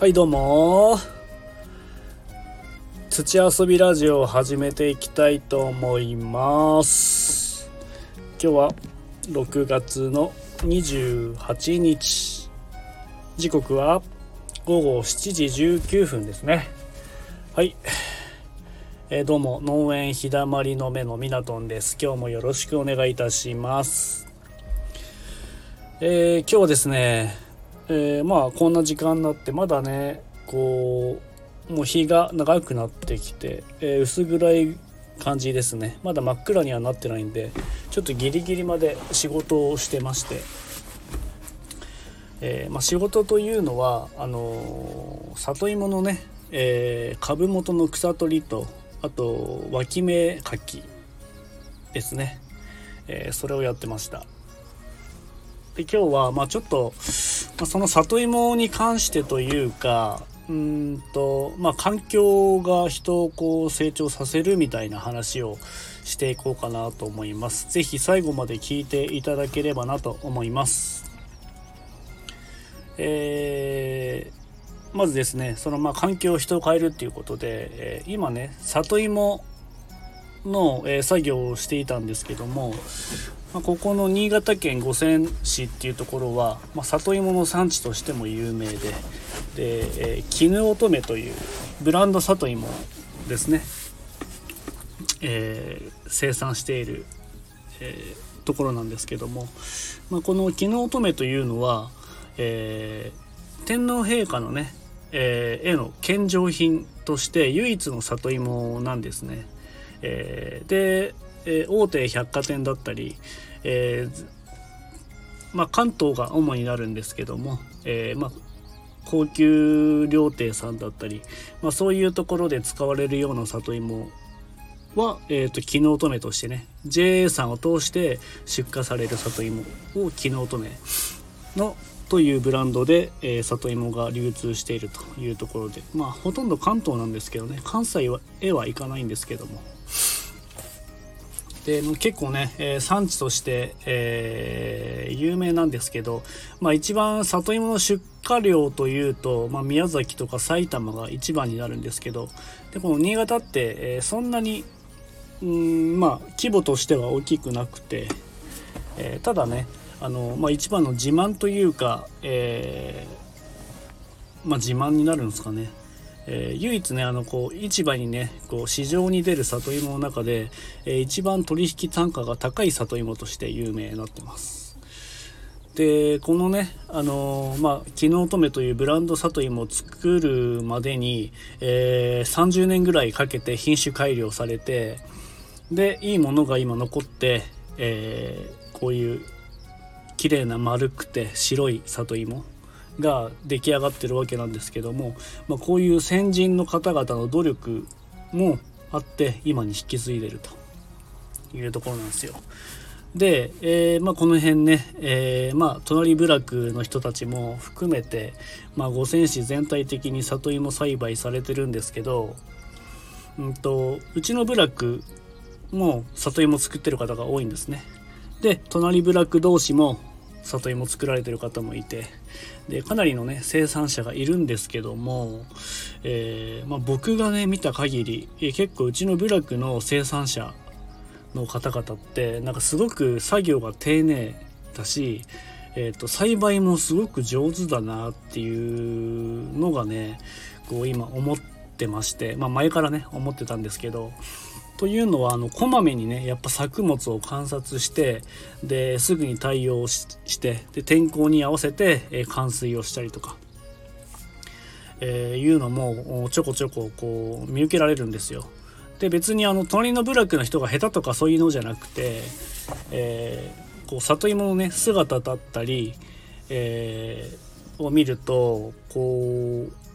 はいどうも。土遊びラジオを始めていきたいと思います。今日は6月の28日。時刻は午後7時19分ですね。はい、えー、どうも農園日だまりの目のミナトンです。今日もよろしくお願いいたします。えー、今日はですねえー、まあこんな時間になってまだねこうもう日が長くなってきて、えー、薄暗い感じですね。まだ真っ暗にはなってないんでちょっとギリギリまで仕事をしてまして、えー、まあ、仕事というのはあの里芋のね、え株元の草取りとあと脇芽かきですね、えそれをやってました。で今日はまあちょっと、その里芋に関してというかうんとまあ環境が人をこう成長させるみたいな話をしていこうかなと思います。是非最後まで聞いていただければなと思います。えー、まずですねそのまあ環境を人を変えるっていうことで、えー、今ね里芋の、えー、作業をしていたんですけどもまあ、ここの新潟県五泉市っていうところは、まあ、里芋の産地としても有名でで、えー、絹乙女というブランド里芋ですね、えー、生産している、えー、ところなんですけども、まあ、この絹乙女というのは、えー、天皇陛下のね、えー、絵の献上品として唯一の里芋なんですね。えー、でえー、大手百貨店だったり、えー、まあ、関東が主になるんですけども、えー、まあ、高級料亭さんだったり、まあ、そういうところで使われるような里芋は、えーと、絹乙女としてね JA さんを通して出荷される里芋を絹乙女のというブランドで、えー、里芋が流通しているというところでまあほとんど関東なんですけどね関西へは行かないんですけども。で結構ね、えー、産地として、えー、有名なんですけど、まあ、一番里芋の出荷量というと、まあ、宮崎とか埼玉が一番になるんですけどでこの新潟って、えー、そんなにうんまあ規模としては大きくなくて、えただねあの、まあ、一番の自慢というか、えまあ、自慢になるんですかね。えー、唯一ねあのこう市場にねこう市場に出る里芋の中で、えー、一番取引単価が高い里芋として有名になってます。でこのねあのー、まあ絹乙女というブランド里芋を作るまでに、えー、30年ぐらいかけて品種改良されてでいいものが今残って、えー、こういう綺麗な丸くて白い里芋が出来上がってるわけなんですけども、まあ、こういう先人の方々の努力もあって今に引き継いでるというところなんですよ。で、えー、まあ、この辺ね、えー、まあ、隣部落の人たちも含めて、まあ、五泉市全体的に里芋栽培されてるんですけど、うんと、うちの部落も里芋作ってる方が多いんですね。で隣部落同士も里芋作られてる方もいてでかなりのね生産者がいるんですけども、えー、まあ、僕がね見た限り、え結構うちの部落の生産者の方々ってなんかすごく作業が丁寧だし、えーと、栽培もすごく上手だなっていうのがねこう今思ってまして、まあ、前からね思ってたんですけどというのはあのこまめにねやっぱ作物を観察してですぐに対応してで天候に合わせて、え冠水をしたりとか、えー、いうのもちょこちょここう見受けられるんですよ。で別にあの隣の部落の人が下手とかそういうのじゃなくて、えー、こう里芋のね姿だったり、えー、を見るとこう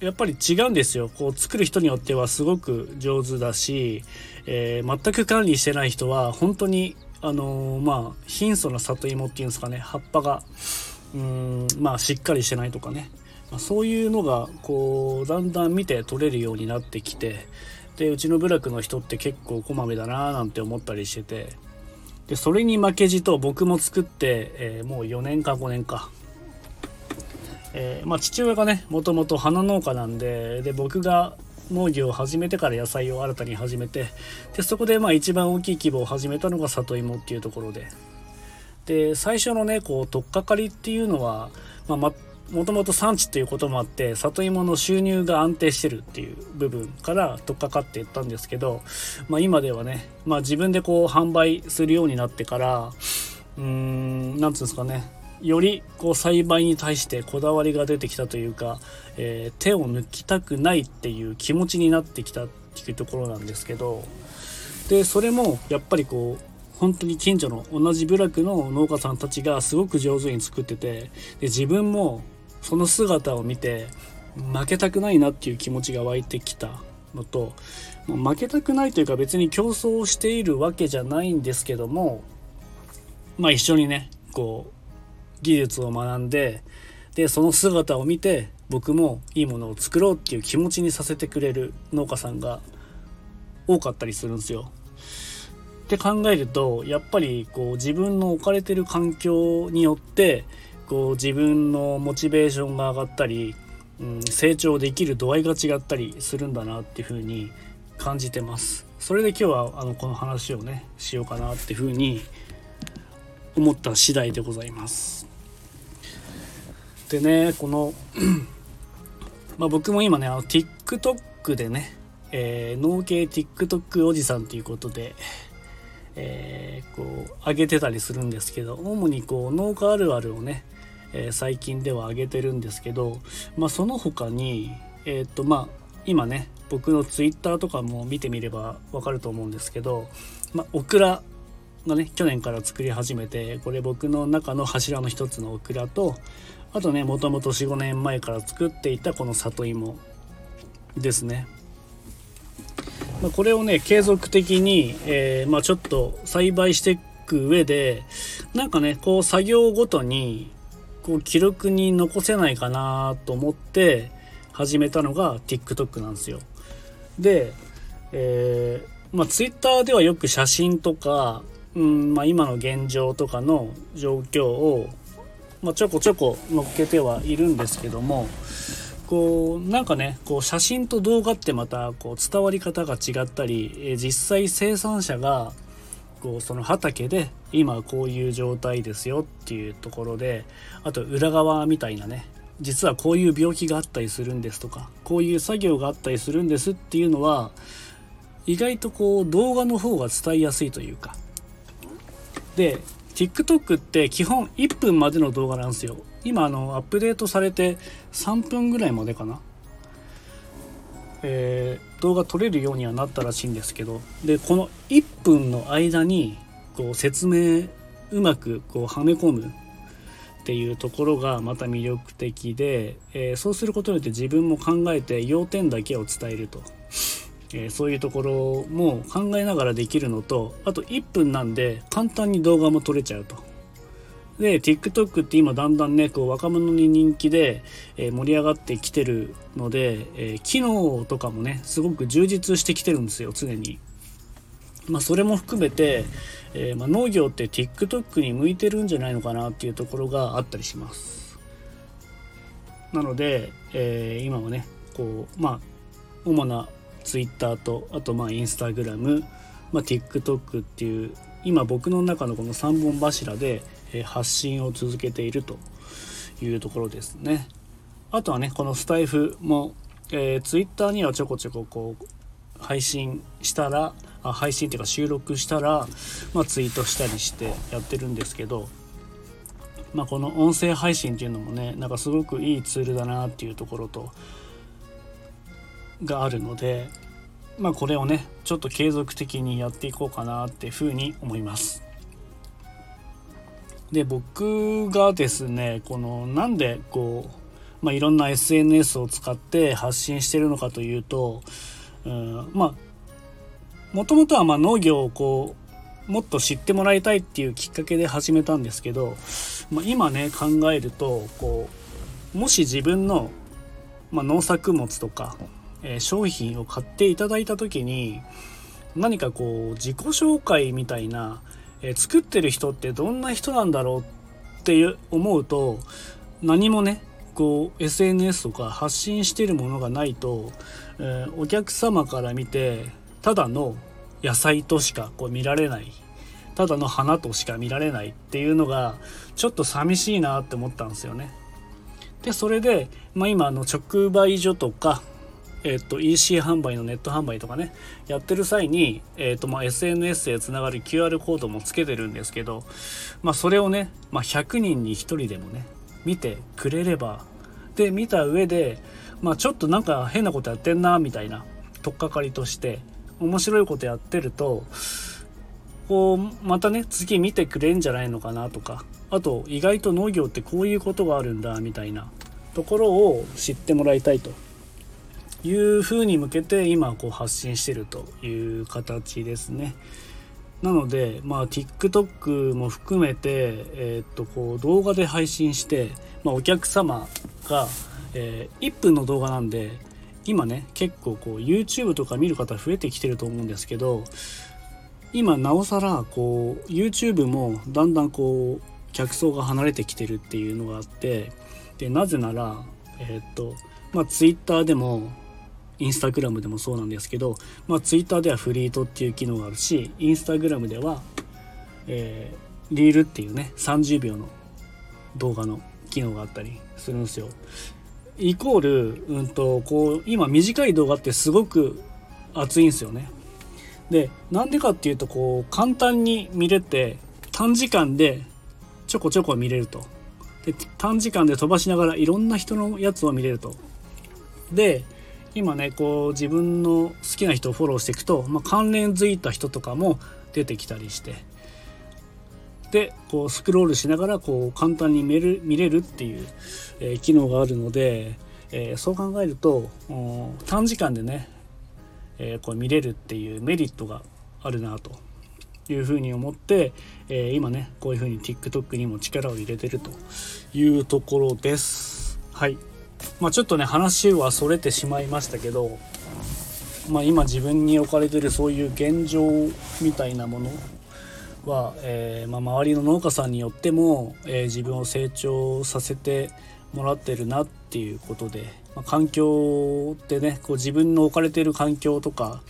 やっぱり違うんですよ。こう作る人によってはすごく上手だし、えー、全く管理してない人は本当にあのー、まあ貧相な里芋っていうんですかね。葉っぱがうんまあしっかりしてないとかね、まあ、そういうのがこうだんだん見て取れるようになってきてでうちの部落の人って結構こまめだなーなんて思ったりしてて。でそれに負けじと僕も作って、えー、もう4年か5年かえー、まあ、父親がねもともと花農家なんでで僕が農業を始めてから野菜を新たに始めてでそこでまあ一番大きい規模を始めたのが里芋っていうところで。で最初のねこう取っかかりっていうのは、まあ、もともと産地っていうこともあって里芋の収入が安定してるっていう部分から取っかかっていったんですけど、まあ、今ではね、まあ、自分でこう販売するようになってからうーん何つうんですかねよりこう栽培に対してこだわりが出てきたというか、えー、手を抜きたくないっていう気持ちになってきたっていうところなんですけどでそれもやっぱりこう本当に近所の同じ部落の農家さんたちがすごく上手に作っててで自分もその姿を見て負けたくないなっていう気持ちが湧いてきたのと負けたくないというか別に競争をしているわけじゃないんですけどもまあ一緒にねこう技術を学んででその姿を見て僕もいいものを作ろうっていう気持ちにさせてくれる農家さんが多かったりするんですよ。って考えるとやっぱりこう自分の置かれてる環境によってこう自分のモチベーションが上がったり、うん、成長できる度合いが違ったりするんだなっていうふうに感じてます。それで今日はあのこの話をねしようかなっていうふうに思った次第でございます。でねこの まあ僕も今ねあの TikTok でね、えー、農系 TikTok おじさんということで、えー、こう上げてたりするんですけど主にこう農家あるあるをね、えー、最近では上げてるんですけど、まあ、その他にえっ、とまあ今ね僕の Twitter とかも見てみればわかると思うんですけど、まあ、オクラがね去年から作り始めてこれ僕の中の柱の一つのオクラとあとねもともと45年前から作っていたこの里芋ですね、まあ、これをね継続的に、えー、まあ、ちょっと栽培していく上でなんかねこう作業ごとにこう記録に残せないかなと思って始めたのが TikTok なんですよ。で、えー、まあ、Twitter ではよく写真とかうんまあ、今の現状とかの状況をまあ、ちょこちょこ載っけてはいるんですけどもこうなんかねこう写真と動画ってまたこう伝わり方が違ったり、え実際生産者がこうその畑で今こういう状態ですよっていうところであと裏側みたいなね実はこういう病気があったりするんですとかこういう作業があったりするんですっていうのは意外とこう動画の方が伝えやすいというかで TikTok って基本1分までの動画なんですよ。今あのアップデートされて3分ぐらいまでかな。えー、動画撮れるようにはなったらしいんですけど。でこの1分の間にこう説明うまくこうはめ込むっていうところがまた魅力的で、えー、そうすることによって自分も考えて要点だけを伝えると。えー、そういうところも考えながらできるのとあと1分なんで簡単に動画も撮れちゃうと。で TikTok って今だんだんねこう若者に人気で、えー、盛り上がってきてるので、えー、機能とかもねすごく充実してきてるんですよ常に。まあ、それも含めて、えまあ、農業って TikTok に向いてるんじゃないのかなっていうところがあったりします。なので、え今はねこうまあ主な Twitter とあとまあ Instagram、まあ、TikTok っていう今僕の中のこの3本柱で発信を続けているというところですね。あとはねこのスタイフも、えー、Twitter にはちょこちょここう配信したらあ配信っていうか収録したら、まあ、ツイートしたりしてやってるんですけど、まあ、この音声配信っていうのもねなんかすごくいいツールだなっていうところとがあるのでまあこれをねちょっと継続的にやっていこうかなっていうふうに思います。で僕がですねこのなんでこう、まあ、いろんな SNS を使って発信してるのかというと、うん、まあもともとはま農業をこうもっと知ってもらいたいっていうきっかけで始めたんですけど、まあ、今ね考えるとこうもし自分の、まあ、農作物とかえ商品を買っていただいた時に何かこう自己紹介みたいな、え作ってる人ってどんな人なんだろうって思うと何もねこう SNS とか発信してるものがないと、え、お客様から見てただの野菜としかこう見られないただの花としか見られないっていうのがちょっと寂しいなって思ったんですよね。でそれで、まあ、今の直売所とか、えっと EC 販売のネット販売とかねやってる際に、えっとまあ、SNS でつながる QR コードもつけてるんですけど、まあ、それをね、まあ、100人に1人でもね見てくれればで見た上で、まあ、ちょっとなんか変なことやってんなみたいな取っかかりとして面白いことやってるとこうまたね次見てくれんじゃないのかなとかあと意外と農業ってこういうことがあるんだみたいなところを知ってもらいたいと。いうふうに向けて今こう発信してるという形ですね。なので、まあ、TikTok も含めて、えー、っとこう動画で配信して、まあ、お客様が、えー、1分の動画なんで今ね結構こう YouTube とか見る方増えてきてると思うんですけど今なおさらこう YouTube もだんだんこう客層が離れてきてるっていうのがあってでなぜならえー、っとまあ Twitter でもインスタグラムでもそうなんですけど、まあ、Twitter ではフリートっていう機能があるしインスタグラムでは、えー、リールっていうね30秒の動画の機能があったりするんですよ。イコール、うんと、こう今短い動画ってすごく熱いんですよね。でなんでかっていうとこう簡単に見れて短時間でちょこちょこ見れるとで短時間で飛ばしながらいろんな人のやつを見れるとで今ねこう自分の好きな人をフォローしていくと、まあ、関連づいた人とかも出てきたりしてでこうスクロールしながらこう簡単に見る見れるっていう、えー、機能があるので、えー、そう考えると短時間でねえー、こう見れるっていうメリットがあるなというふうに思って、えー、今ねこういうふうに TikTok にも力を入れてるというところです。はいまあ、ちょっとね話はそれてしまいましたけど、まあ、今自分に置かれてるそういう現状みたいなものは、えー、まあ、周りの農家さんによっても、えー、自分を成長させてもらってるなっていうことで、まあ、環境ってねこう自分の置かれてる環境とか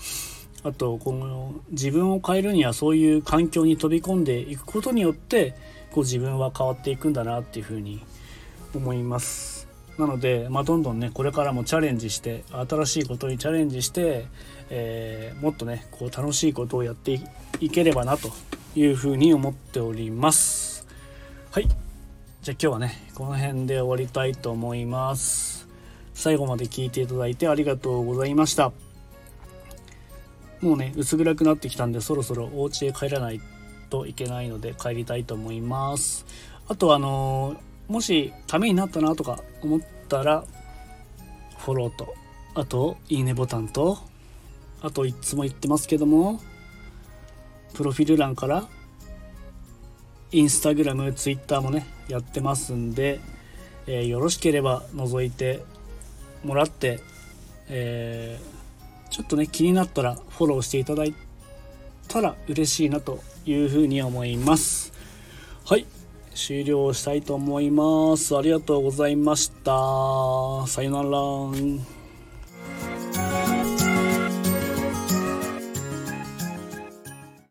あとこの自分を変えるにはそういう環境に飛び込んでいくことによってこう自分は変わっていくんだなっていうふうに思います。なので、まあ、どんどんねこれからもチャレンジして新しいことにチャレンジして、えー、もっとねこう楽しいことをやっていければなというふうに思っております。はい。じゃあ今日はねこの辺で終わりたいと思います。最後まで聞いていただいてありがとうございました。もうね薄暗くなってきたんでそろそろお家へ帰らないといけないので帰りたいと思います。あとあのー、もしためになったなとか思ったらフォローとあといいねボタンとあといつも言ってますけどもプロフィール欄からインスタグラム、ツイッターもね、やってますんで、えー、よろしければ覗いてもらって、えー、ちょっとね、気になったらフォローしていただいたら嬉しいなというふうに思います。はい。終了したいと思います。ありがとうございました。さよなら。